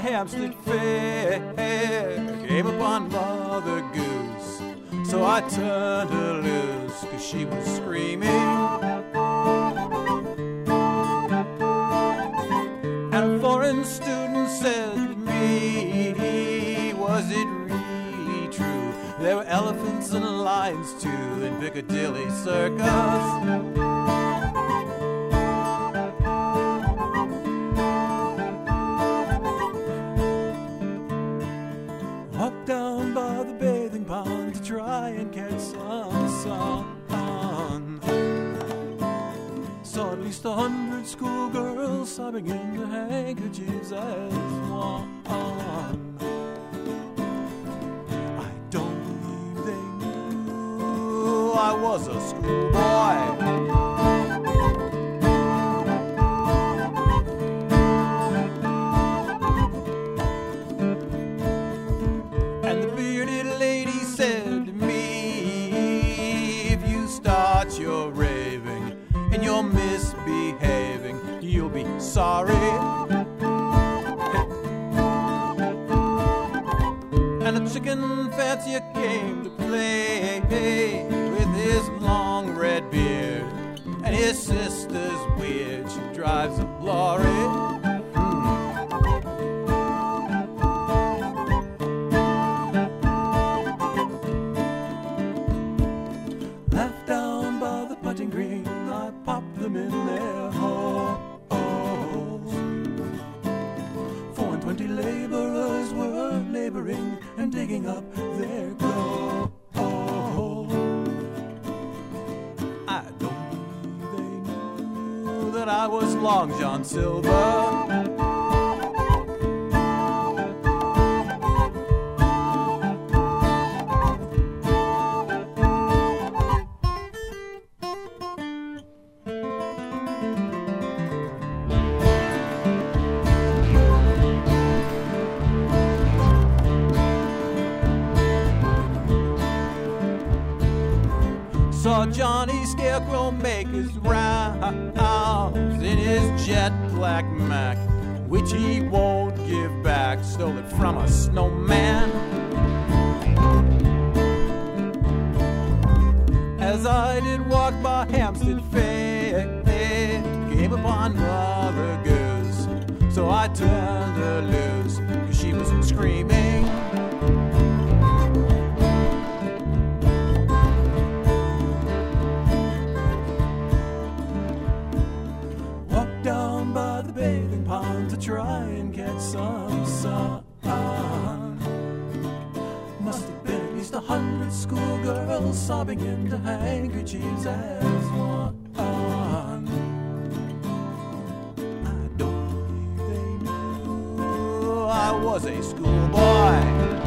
Hampstead Fair came upon Mother Goose. So I turned her loose, cause she was screaming. And a foreign student said to me, Was it really true? There were elephants and lions too in Piccadilly Circus. Walked down by the bathing pond to try and catch some sun. Saw at least a hundred schoolgirls sobbing into handkerchiefs as one. I don't believe they knew I was a schoolboy. Sorry. And a chicken fancier came to play with his long red beard. And his sister's weird, she drives a lorry. Twenty laborers were laboring and digging up their gold. I don't believe they knew that I was Long John Silver. Saw Johnny Scarecrow make his rounds in his jet black Mac, which he won't give back. Stole it from a snowman. As I did walk by Hampstead Fair, came upon Mother Goose. So I turned her loose, cause she was screaming. Try and get some sun. Must have been at least a hundred schoolgirls sobbing into handkerchiefs as one. I don't believe they knew I was a schoolboy.